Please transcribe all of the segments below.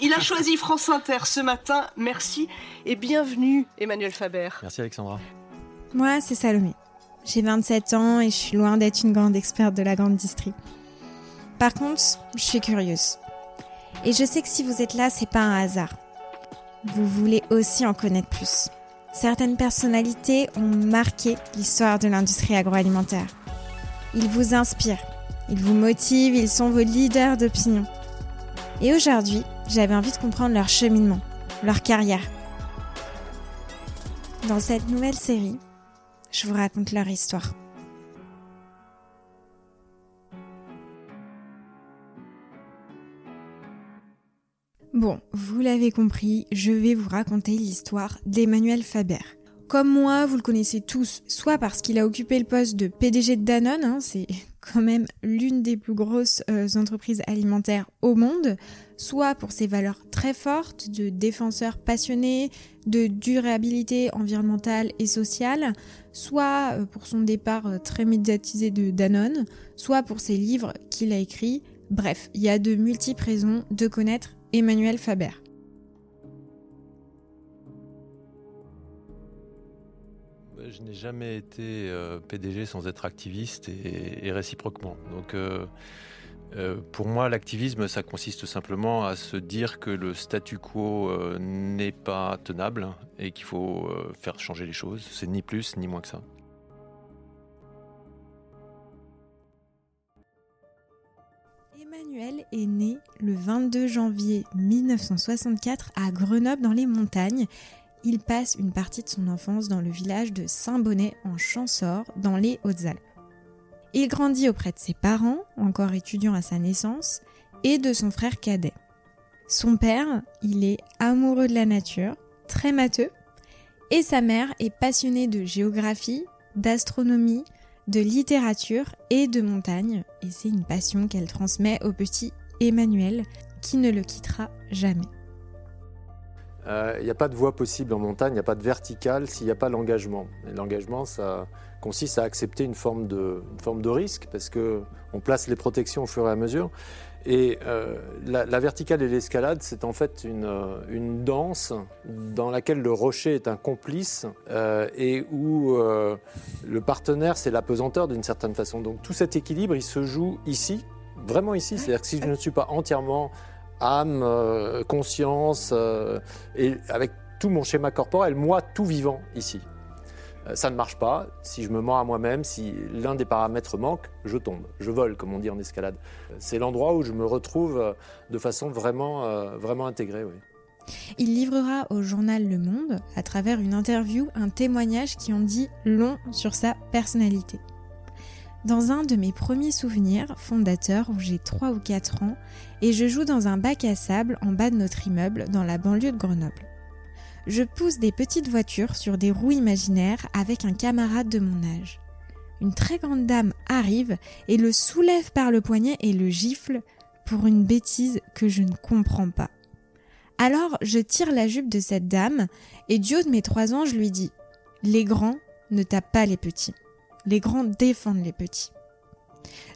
Il a choisi France Inter ce matin. Merci et bienvenue, Emmanuel Faber. Merci, Alexandra. Moi, c'est Salomé. J'ai 27 ans et je suis loin d'être une grande experte de la grande distrie. Par contre, je suis curieuse. Et je sais que si vous êtes là, c'est pas un hasard. Vous voulez aussi en connaître plus. Certaines personnalités ont marqué l'histoire de l'industrie agroalimentaire. Ils vous inspirent, ils vous motivent, ils sont vos leaders d'opinion. Et aujourd'hui, j'avais envie de comprendre leur cheminement, leur carrière. Dans cette nouvelle série, je vous raconte leur histoire. Bon, vous l'avez compris, je vais vous raconter l'histoire d'Emmanuel Faber. Comme moi, vous le connaissez tous, soit parce qu'il a occupé le poste de PDG de Danone, hein, c'est quand même l'une des plus grosses euh, entreprises alimentaires au monde, soit pour ses valeurs très fortes de défenseur passionné, de durabilité environnementale et sociale, soit euh, pour son départ euh, très médiatisé de Danone, soit pour ses livres qu'il a écrits. Bref, il y a de multiples raisons de connaître Emmanuel Faber. Je n'ai jamais été euh, PDG sans être activiste et, réciproquement. Donc, euh, euh, pour moi, l'activisme, ça consiste simplement à se dire que le statu quo n'est pas tenable et qu'il faut faire changer les choses. C'est ni plus ni moins que ça. Emmanuel est né le 22 janvier 1964 à Grenoble dans les montagnes il passe une partie de son enfance dans le village de Saint-Bonnet en Champsaur, dans les Hautes-Alpes. Il grandit auprès de ses parents, encore étudiants à sa naissance, et de son frère cadet. Son père, il est amoureux de la nature, très matheux, et sa mère est passionnée de géographie, d'astronomie, de littérature et de montagne, et c'est une passion qu'elle transmet au petit Emmanuel, qui ne le quittera jamais. Il euh, n'y a pas de voie possible en montagne, il n'y a pas de verticale s'il n'y a pas l'engagement. Et l'engagement, ça consiste à accepter une forme de, forme de risque parce qu'on place les protections au fur et à mesure. Et euh, la, verticale et l'escalade, c'est en fait une, euh, une, danse dans laquelle le rocher est un complice et où le partenaire, c'est la pesanteur d'une certaine façon. Donc tout cet équilibre, il se joue ici, vraiment ici. C'est-à-dire que si je ne suis pas entièrement âme, euh, conscience, euh, et avec tout mon schéma corporel, moi, tout vivant ici. Euh, ça ne marche pas. Si je me mens à moi-même, si l'un des paramètres manque, je tombe, je vole, comme on dit en escalade. C'est l'endroit où je me retrouve de façon vraiment, vraiment intégrée. Il livrera au journal Le Monde, à travers une interview, un témoignage qui en dit long sur sa personnalité. Dans un de mes premiers souvenirs fondateurs où j'ai 3 ou 4 ans et je joue dans un bac à sable en bas de notre immeuble dans la banlieue de Grenoble. Je pousse des petites voitures sur des roues imaginaires avec un camarade de mon âge. Une très grande dame arrive et le soulève par le poignet et le gifle pour une bêtise que je ne comprends pas. Alors je tire la jupe de cette dame et du de mes trois ans je lui dis Les grands ne tapent pas les petits les grands défendent les petits.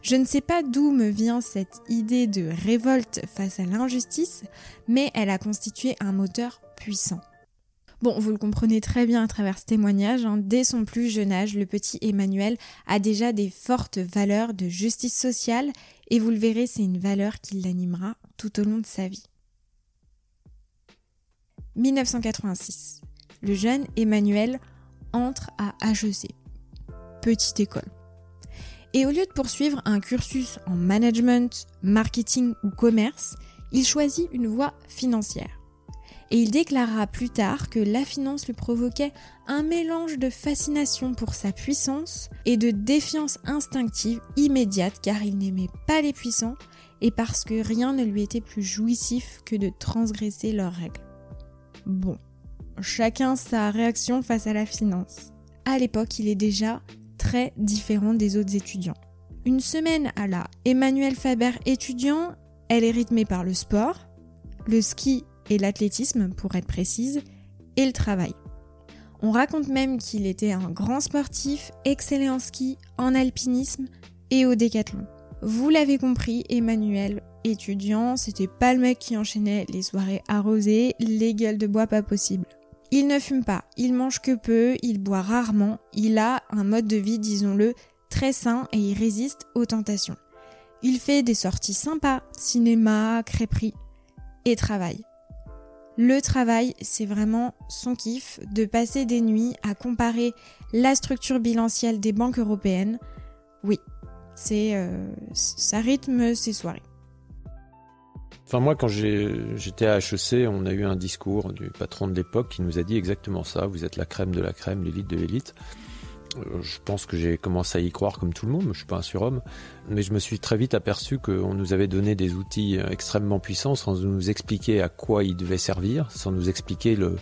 Je ne sais pas d'où me vient cette idée de révolte face à l'injustice, mais elle a constitué un moteur puissant. Bon, vous le comprenez très bien à travers ce témoignage, hein. dès son plus jeune âge, le petit Emmanuel a déjà des fortes valeurs de justice sociale, et vous le verrez, c'est une valeur qui l'animera tout au long de sa vie. 1986. Le jeune Emmanuel entre à HEC, petite école. Et au lieu de poursuivre un cursus en management, marketing ou commerce, il choisit une voie financière. Et il déclarera plus tard que la finance lui provoquait un mélange de fascination pour sa puissance et de défiance instinctive immédiate car il n'aimait pas les puissants et parce que rien ne lui était plus jouissif que de transgresser leurs règles. Bon, chacun sa réaction face à la finance. À l'époque, il est déjà très différent des autres étudiants. Une semaine à la Emmanuel Faber étudiant, elle est rythmée par le sport, le ski et l'athlétisme pour être précise, et le travail. On raconte même qu'il était un grand sportif, excellent en ski, en alpinisme et au décathlon. Vous l'avez compris, Emmanuel étudiant, c'était pas le mec qui enchaînait les soirées arrosées, les gueules de bois pas possible. Il ne fume pas, il mange que peu, il boit rarement, il a un mode de vie, disons-le, très sain et il résiste aux tentations. Il fait des sorties sympas, cinéma, crêperie et travail. Le travail, c'est vraiment son kiff de passer des nuits à comparer la structure bilancielle des banques européennes. Oui, c'est euh, ça rythme ses soirées. Enfin moi quand j'étais à HEC, on a eu un discours du patron de l'époque qui nous a dit exactement ça, vous êtes la crème de la crème, l'élite de l'élite. Euh, je pense que j'ai commencé à y croire comme tout le monde, je suis pas un surhomme, mais je me suis très vite aperçu qu'on nous avait donné des outils extrêmement puissants sans nous expliquer à quoi ils devaient servir, sans nous expliquer le,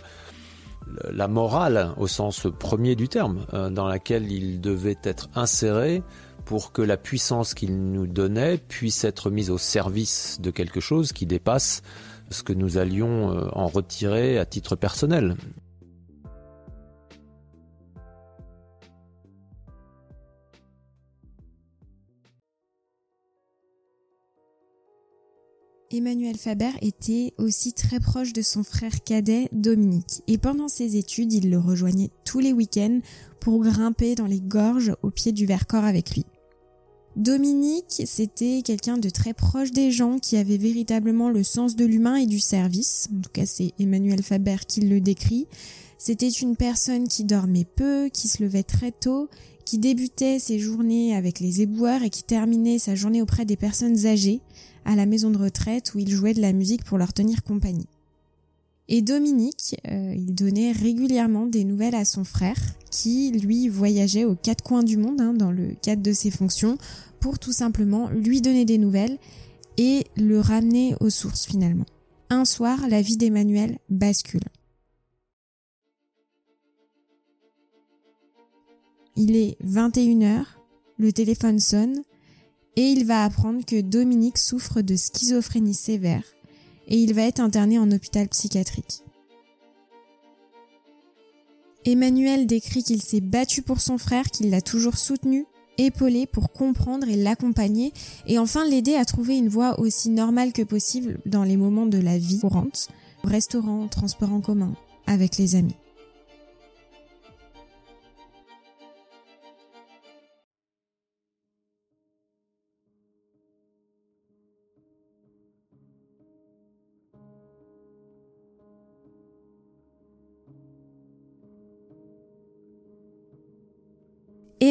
la morale au sens premier du terme, euh, dans laquelle ils devaient être insérés pour que la puissance qu'ils nous donnaient puisse être mise au service de quelque chose qui dépasse ce que nous allions euh, en retirer à titre personnel. Emmanuel Faber était aussi très proche de son frère cadet Dominique et pendant ses études il le rejoignait tous les week-ends pour grimper dans les gorges au pied du Vercors avec lui. Dominique, c'était quelqu'un de très proche des gens qui avait véritablement le sens de l'humain et du service. En tout cas, c'est Emmanuel Faber qui le décrit. C'était une personne qui dormait peu, qui se levait très tôt, qui débutait ses journées avec les éboueurs et qui terminait sa journée auprès des personnes âgées à la maison de retraite où il jouait de la musique pour leur tenir compagnie. Et Dominique, euh, il donnait régulièrement des nouvelles à son frère, qui lui voyageait aux quatre coins du monde hein, dans le cadre de ses fonctions, pour tout simplement lui donner des nouvelles et le ramener aux sources finalement. Un soir, la vie d'Emmanuel bascule. Il est 21h, le téléphone sonne, et il va apprendre que Dominique souffre de schizophrénie sévère et il va être interné en hôpital psychiatrique. Emmanuel décrit qu'il s'est battu pour son frère, qu'il l'a toujours soutenu, épaulé pour comprendre et l'accompagner, et enfin l'aider à trouver une voie aussi normale que possible dans les moments de la vie courante, restaurant, transport en commun, avec les amis.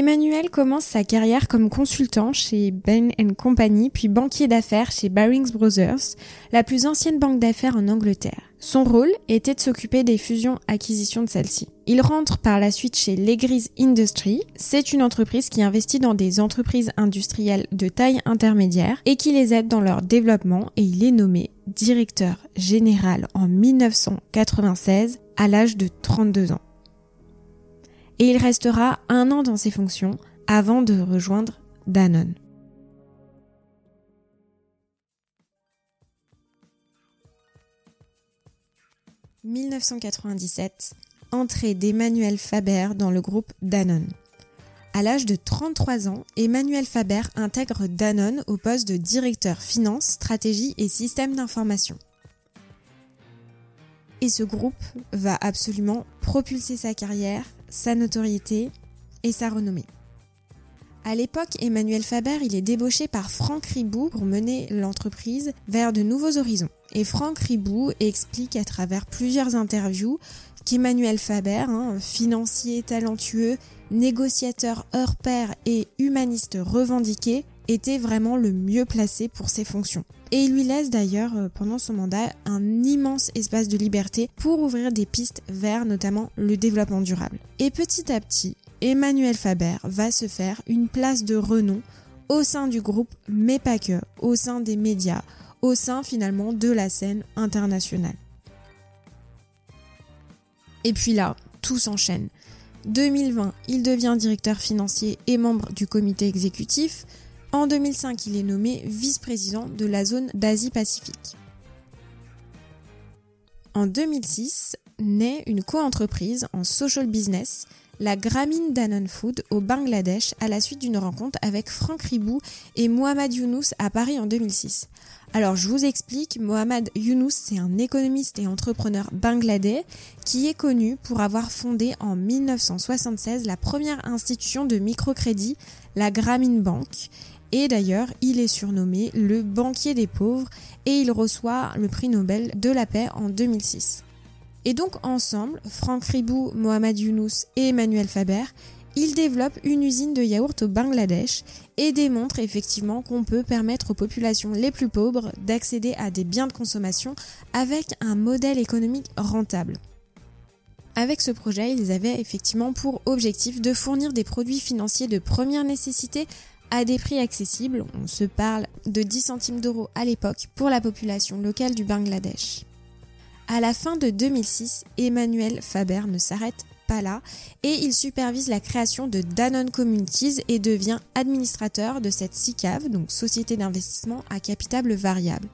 Emmanuel commence sa carrière comme consultant chez Ben Company, puis banquier d'affaires chez Barings Brothers, la plus ancienne banque d'affaires en Angleterre. Son rôle était de s'occuper des fusions-acquisitions de celle-ci. Il rentre par la suite chez Legris Industries. C'est une entreprise qui investit dans des entreprises industrielles de taille intermédiaire et qui les aide dans leur développement et il est nommé directeur général en 1996 à l'âge de 32 ans et il restera un an dans ses fonctions avant de rejoindre Danone. « 1997, entrée d'Emmanuel Faber dans le groupe Danone. À l'âge de 33 ans, Emmanuel Faber intègre Danone au poste de directeur finance, stratégie et système d'information. Et ce groupe va absolument propulser sa carrière sa notoriété et sa renommée. À l'époque, Emmanuel Faber, il est débauché par Franck Ribou pour mener l'entreprise vers de nouveaux horizons. Et Franck Ribou explique à travers plusieurs interviews qu'Emmanuel Faber, hein, financier talentueux, négociateur hors pair et humaniste revendiqué, était vraiment le mieux placé pour ses fonctions. Et il lui laisse d'ailleurs euh, pendant son mandat un immense espace de liberté pour ouvrir des pistes vers notamment le développement durable. Et petit à petit, Emmanuel Faber va se faire une place de renom au sein du groupe, mais pas que, au sein des médias, au sein finalement de la scène internationale. Et puis là, tout s'enchaîne. 2020, il devient directeur financier et membre du comité exécutif. En 2005, il est nommé vice-président de la zone d'Asie-Pacifique. En 2006, naît une coentreprise en social business la Grameen Danone Food au Bangladesh à la suite d'une rencontre avec Franck Ribou et Mohamed Younous à Paris en 2006. Alors je vous explique, Mohamed Younous c'est un économiste et entrepreneur bangladais qui est connu pour avoir fondé en 1976 la première institution de microcrédit, la Grameen Bank. Et d'ailleurs, il est surnommé le banquier des pauvres et il reçoit le prix Nobel de la paix en 2006. Et donc ensemble, Franck Ribou, Mohamed Younous et Emmanuel Faber, ils développent une usine de yaourt au Bangladesh et démontrent effectivement qu'on peut permettre aux populations les plus pauvres d'accéder à des biens de consommation avec un modèle économique rentable. Avec ce projet, ils avaient effectivement pour objectif de fournir des produits financiers de première nécessité à des prix accessibles. On se parle de 10 centimes d'euros à l'époque pour la population locale du Bangladesh. À la fin de 2006, Emmanuel Faber ne s'arrête pas là et il supervise la création de Danone Communities et devient administrateur de cette SICAV, donc Société d'investissement à capital variable.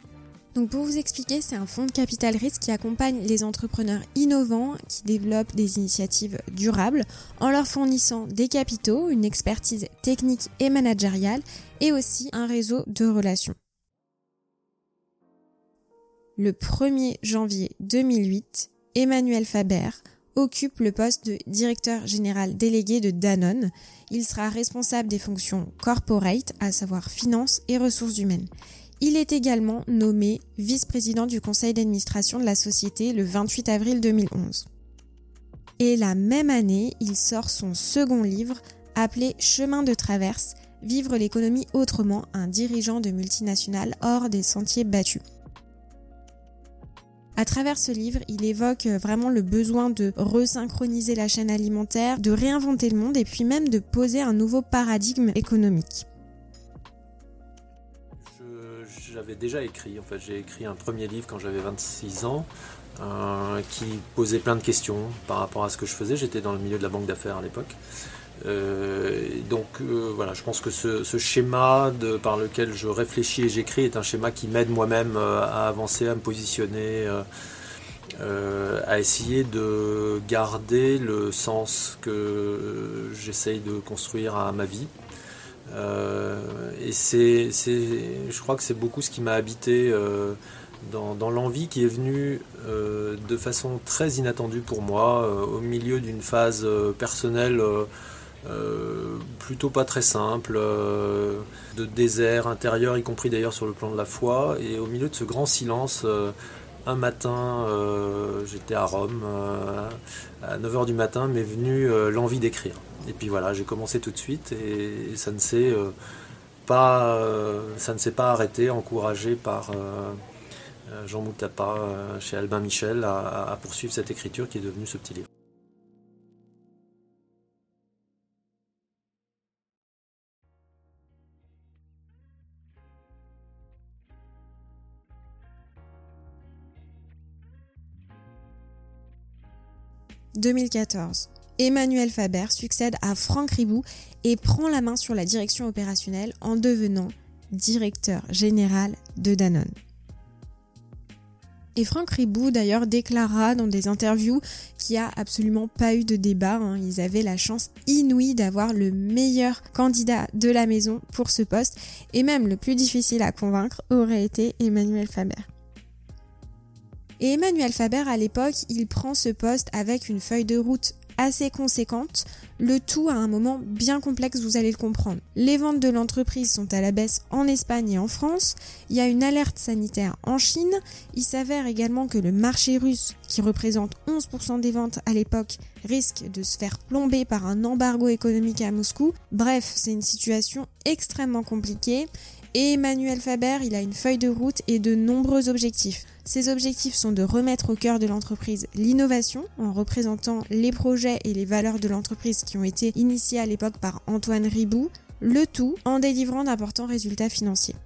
Donc pour vous expliquer, c'est un fonds de capital risque qui accompagne les entrepreneurs innovants qui développent des initiatives durables en leur fournissant des capitaux, une expertise technique et managériale et aussi un réseau de relations le 1er janvier 2008, Emmanuel Faber occupe le poste de directeur général délégué de Danone. Il sera responsable des fonctions corporate, à savoir finance et ressources humaines. Il est également nommé vice-président du conseil d'administration de la société le 28 avril 2011. Et la même année, il sort son second livre appelé Chemin de traverse, Vivre l'économie autrement, un dirigeant de multinationales hors des sentiers battus. À travers ce livre, il évoque euh, vraiment le besoin de resynchroniser la chaîne alimentaire, de réinventer le monde et puis même de poser un nouveau paradigme économique. J'avais déjà écrit, en fait, j'ai écrit un premier livre quand j'avais 26 ans. Euh, qui posait plein de questions par rapport à ce que je faisais. J'étais dans le milieu de la banque d'affaires à l'époque. Euh, donc euh, voilà, je pense que ce, schéma de, par lequel je réfléchis et j'écris est un schéma qui m'aide moi-même à avancer, à me positionner, à essayer de garder le sens que j'essaye de construire à ma vie. Et c'est, je crois que c'est beaucoup ce qui m'a habité dans, dans l'envie qui est venue de façon très inattendue pour moi, au milieu d'une phase personnelle euh, plutôt pas très simple, euh, de désert intérieur, y compris d'ailleurs sur le plan de la foi. Et au milieu de ce grand silence, euh, un matin, j'étais à Rome, à 9h du matin, m'est venue l'envie d'écrire. Et puis voilà, j'ai commencé tout de suite et, ça ne s'est pas, ça ne s'est pas arrêté, encouragé par Jean Moutapa chez Albin Michel à poursuivre cette écriture qui est devenue ce petit livre. 2014. Emmanuel Faber succède à Franck Ribou et prend la main sur la direction opérationnelle en devenant directeur général de Danone. Et Franck Ribou d'ailleurs déclara dans des interviews qu'il n'y a absolument pas eu de débat. Hein. Ils avaient la chance inouïe d'avoir le meilleur candidat de la maison pour ce poste et même le plus difficile à convaincre aurait été Emmanuel Faber. Et Emmanuel Faber, à l'époque, il prend ce poste avec une feuille de route assez conséquente, le tout à un moment bien complexe, vous allez le comprendre. Les ventes de l'entreprise sont à la baisse en Espagne et en France, il y a une alerte sanitaire en Chine, il s'avère également que le marché russe, qui représente 11% des ventes à l'époque, risque de se faire plomber par un embargo économique à Moscou. Bref, c'est une situation extrêmement compliquée et Emmanuel Faber, il a une feuille de route et de nombreux objectifs. Ces objectifs sont de remettre au cœur de l'entreprise l'innovation en représentant les projets et les valeurs de l'entreprise qui ont été initiés à l'époque par Antoine Ribou, le tout en délivrant d'importants résultats financiers.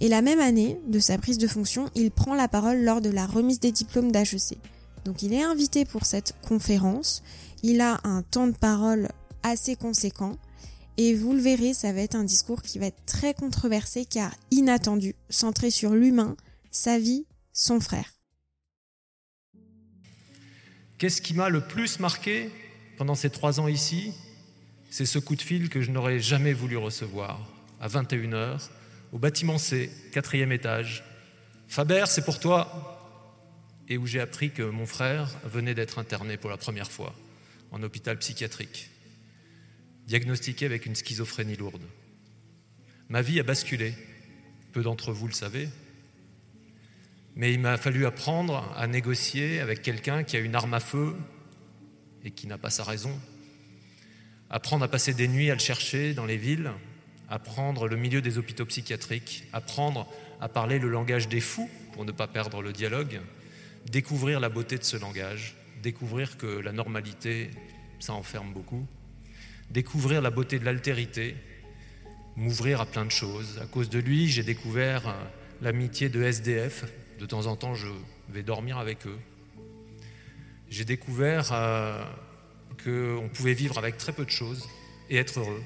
Et la même année de sa prise de fonction, il prend la parole lors de la remise des diplômes d'HEC. Donc il est invité pour cette conférence, il a un temps de parole assez conséquent et vous le verrez, ça va être un discours qui va être très controversé car inattendu, centré sur l'humain, sa vie, son frère. Qu'est-ce qui m'a le plus marqué pendant ces trois ans ici, c'est ce coup de fil que je n'aurais jamais voulu recevoir, à 21h, au bâtiment C, quatrième étage. Faber, c'est pour toi. Et où j'ai appris que mon frère venait d'être interné pour la première fois en hôpital psychiatrique, diagnostiqué avec une schizophrénie lourde. Ma vie a basculé, peu d'entre vous le savez, mais il m'a fallu apprendre à négocier avec quelqu'un qui a une arme à feu et qui n'a pas sa raison, apprendre à passer des nuits à le chercher dans les villes, apprendre le milieu des hôpitaux psychiatriques, apprendre à parler le langage des fous pour ne pas perdre le dialogue, découvrir la beauté de ce langage, découvrir que la normalité, ça enferme beaucoup, découvrir la beauté de l'altérité, m'ouvrir à plein de choses. À cause de lui, j'ai découvert euh, l'amitié de SDF. De temps en temps, je vais dormir avec eux. J'ai découvert euh, qu'on pouvait vivre avec très peu de choses et être heureux.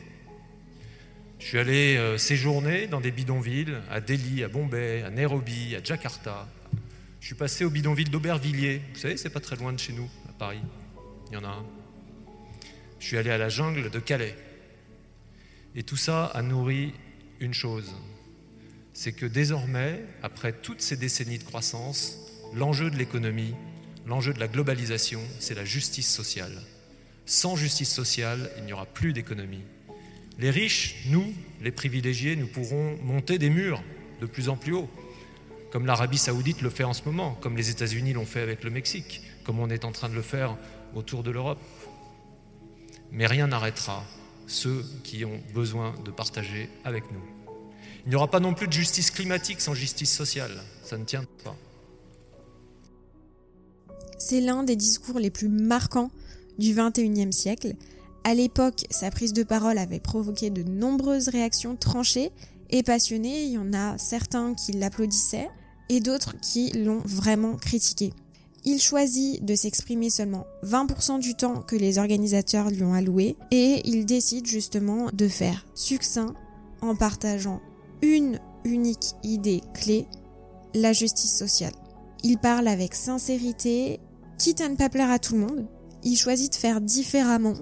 Je suis allé euh, séjourner dans des bidonvilles, à Delhi, à Bombay, à Nairobi, à Jakarta. Je suis passé au bidonville d'Aubervilliers. Vous savez, c'est pas très loin de chez nous, à Paris. Il y en a un. Je suis allé à la jungle de Calais. Et tout ça a nourri une chose, c'est que désormais, après toutes ces décennies de croissance, l'enjeu de l'économie, l'enjeu de la globalisation, c'est la justice sociale. Sans justice sociale, il n'y aura plus d'économie. Les riches, nous, les privilégiés, nous pourrons monter des murs de plus en plus haut, comme l'Arabie saoudite le fait en ce moment, comme les États-Unis l'ont fait avec le Mexique, comme on est en train de le faire autour de l'Europe. Mais rien n'arrêtera ceux qui ont besoin de partager avec nous. Il n'y aura pas non plus de justice climatique sans justice sociale. Ça ne tient pas. C'est l'un des discours les plus marquants du XXIe siècle. À l'époque, sa prise de parole avait provoqué de nombreuses réactions tranchées et passionnées. Il y en a certains qui l'applaudissaient et d'autres qui l'ont vraiment critiqué. Il choisit de s'exprimer seulement 20% du temps que les organisateurs lui ont alloué et il décide justement de faire succinct en partageant une unique idée clé, la justice sociale. Il parle avec sincérité, quitte à ne pas plaire à tout le monde. Il choisit de faire différemment,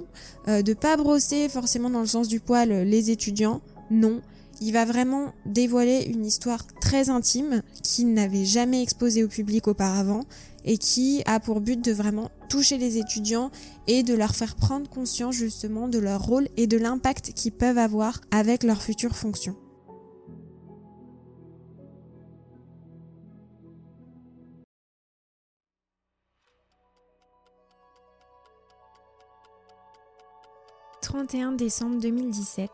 euh, de pas brosser forcément dans le sens du poil les étudiants. Non, il va vraiment dévoiler une histoire très intime qu'il n'avait jamais exposée au public auparavant et qui a pour but de vraiment toucher les étudiants et de leur faire prendre conscience justement de leur rôle et de l'impact qu'ils peuvent avoir avec leur future fonction. « 31 décembre 2017,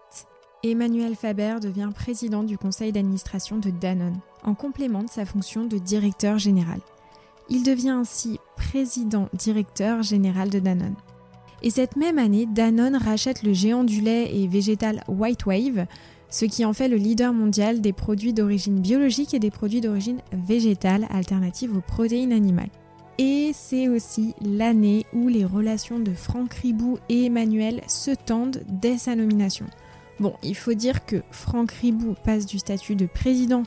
Emmanuel Faber devient président du conseil d'administration de Danone, en complément de sa fonction de directeur général. Il devient ainsi président-directeur général de Danone. Et cette même année, Danone rachète le géant du lait et végétal White Wave, ce qui en fait le leader mondial des produits d'origine biologique et des produits d'origine végétale alternative aux protéines animales. Et c'est aussi l'année où les relations de Franck Ribou et Emmanuel se tendent dès sa nomination. Bon, il faut dire que Franck Ribou passe du statut de président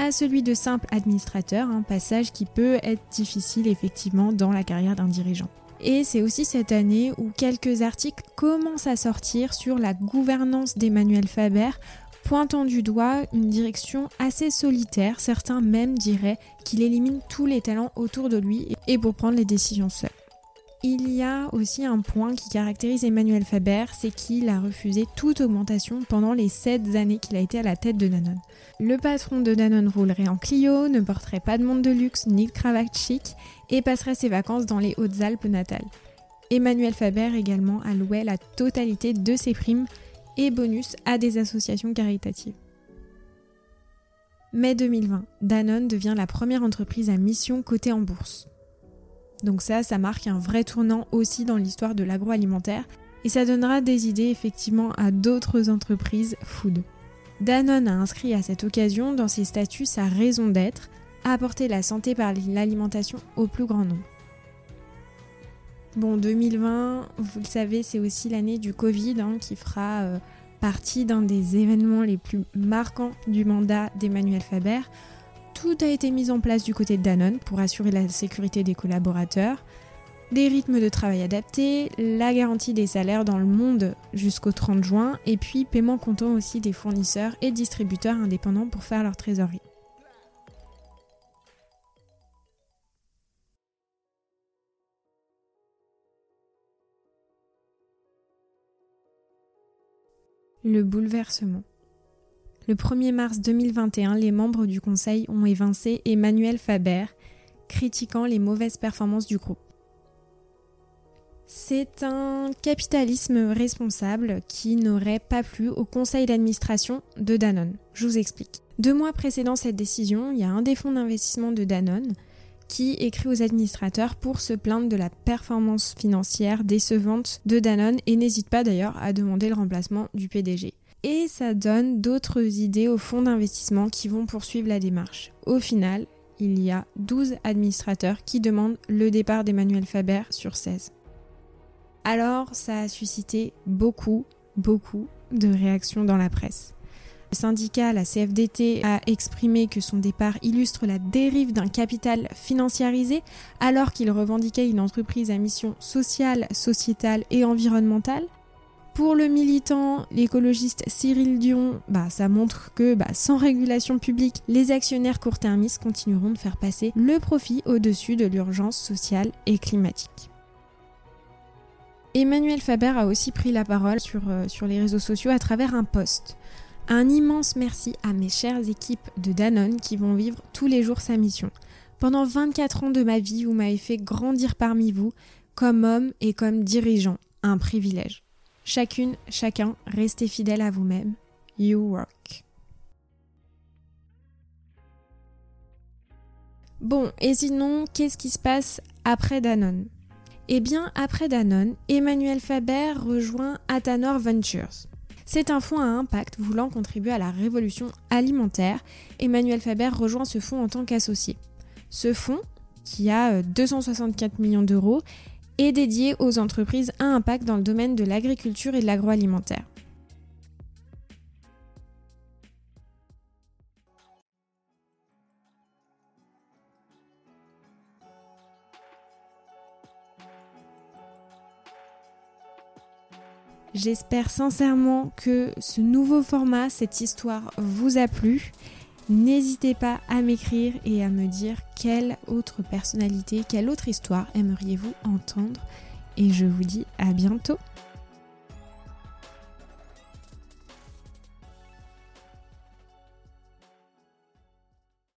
à celui de simple administrateur, un passage qui peut être difficile effectivement dans la carrière d'un dirigeant. Et c'est aussi cette année où quelques articles commencent à sortir sur la gouvernance d'Emmanuel Faber, pointant du doigt une direction assez solitaire, certains même diraient qu'il élimine tous les talents autour de lui et pour prendre les décisions seul. Il y a aussi un point qui caractérise Emmanuel Faber, c'est qu'il a refusé toute augmentation pendant les 7 années qu'il a été à la tête de Danone. Le patron de Danone roulerait en Clio, ne porterait pas de monde de luxe ni de cravate chic et passerait ses vacances dans les Hautes-Alpes natales. Emmanuel Faber également allouait la totalité de ses primes et bonus à des associations caritatives. Mai 2020, Danone devient la première entreprise à mission cotée en bourse. Donc ça, ça marque un vrai tournant aussi dans l'histoire de l'agroalimentaire et ça donnera des idées effectivement à d'autres entreprises food. Danone a inscrit à cette occasion dans ses statuts sa raison d'être, apporter la santé par l'alimentation au plus grand nombre. Bon, 2020, vous le savez, c'est aussi l'année du Covid hein, qui fera euh, partie d'un des événements les plus marquants du mandat d'Emmanuel Faber. Tout a été mis en place du côté de Danone pour assurer la sécurité des collaborateurs. des rythmes de travail adaptés, la garantie des salaires dans le monde jusqu'au 30 juin, et puis paiement comptant aussi des fournisseurs et distributeurs indépendants pour faire leur trésorerie. Le bouleversement. Le 1er mars 2021, les membres du Conseil ont évincé Emmanuel Faber, critiquant les mauvaises performances du groupe. C'est un capitalisme responsable qui n'aurait pas plu au conseil d'administration de Danone. Je vous explique. Deux mois précédant cette décision, il y a un des fonds d'investissement de Danone qui écrit aux administrateurs pour se plaindre de la performance financière décevante de Danone et n'hésite pas d'ailleurs à demander le remplacement du PDG. Et ça donne d'autres idées aux fonds d'investissement qui vont poursuivre la démarche. Au final, il y a 12 administrateurs qui demandent le départ d'Emmanuel Faber sur 16. Alors ça a suscité beaucoup, beaucoup de réactions dans la presse. Syndicat, la CFDT, a exprimé que son départ illustre la dérive d'un capital financiarisé alors qu'il revendiquait une entreprise à mission sociale, sociétale et environnementale. Pour le militant, l'écologiste Cyril Dion, bah, ça montre que bah, sans régulation publique, les actionnaires court-termistes continueront de faire passer le profit au-dessus de l'urgence sociale et climatique. Emmanuel Faber a aussi pris la parole sur, euh, sur les réseaux sociaux à travers un post. Un immense merci à mes chères équipes de Danone qui vont vivre tous les jours sa mission. Pendant 24 ans de ma vie, vous m'avez fait grandir parmi vous, comme homme et comme dirigeant. Un privilège. Chacune, chacun, restez fidèle à vous-même. You work. Bon, et sinon, qu'est-ce qui se passe après Danone? Eh bien, après Danone, Emmanuel Faber rejoint Athanor Ventures. C'est un fonds à impact voulant contribuer à la révolution alimentaire. Emmanuel Faber rejoint ce fonds en tant qu'associé. Ce fonds, qui a 264 euh, millions d'euros, est dédié aux entreprises à impact dans le domaine de l'agriculture et de l'agroalimentaire. J'espère sincèrement que ce nouveau format, cette histoire vous a plu. N'hésitez pas à m'écrire et à me dire quelle autre personnalité, quelle autre histoire aimeriez-vous entendre. Et je vous dis à bientôt.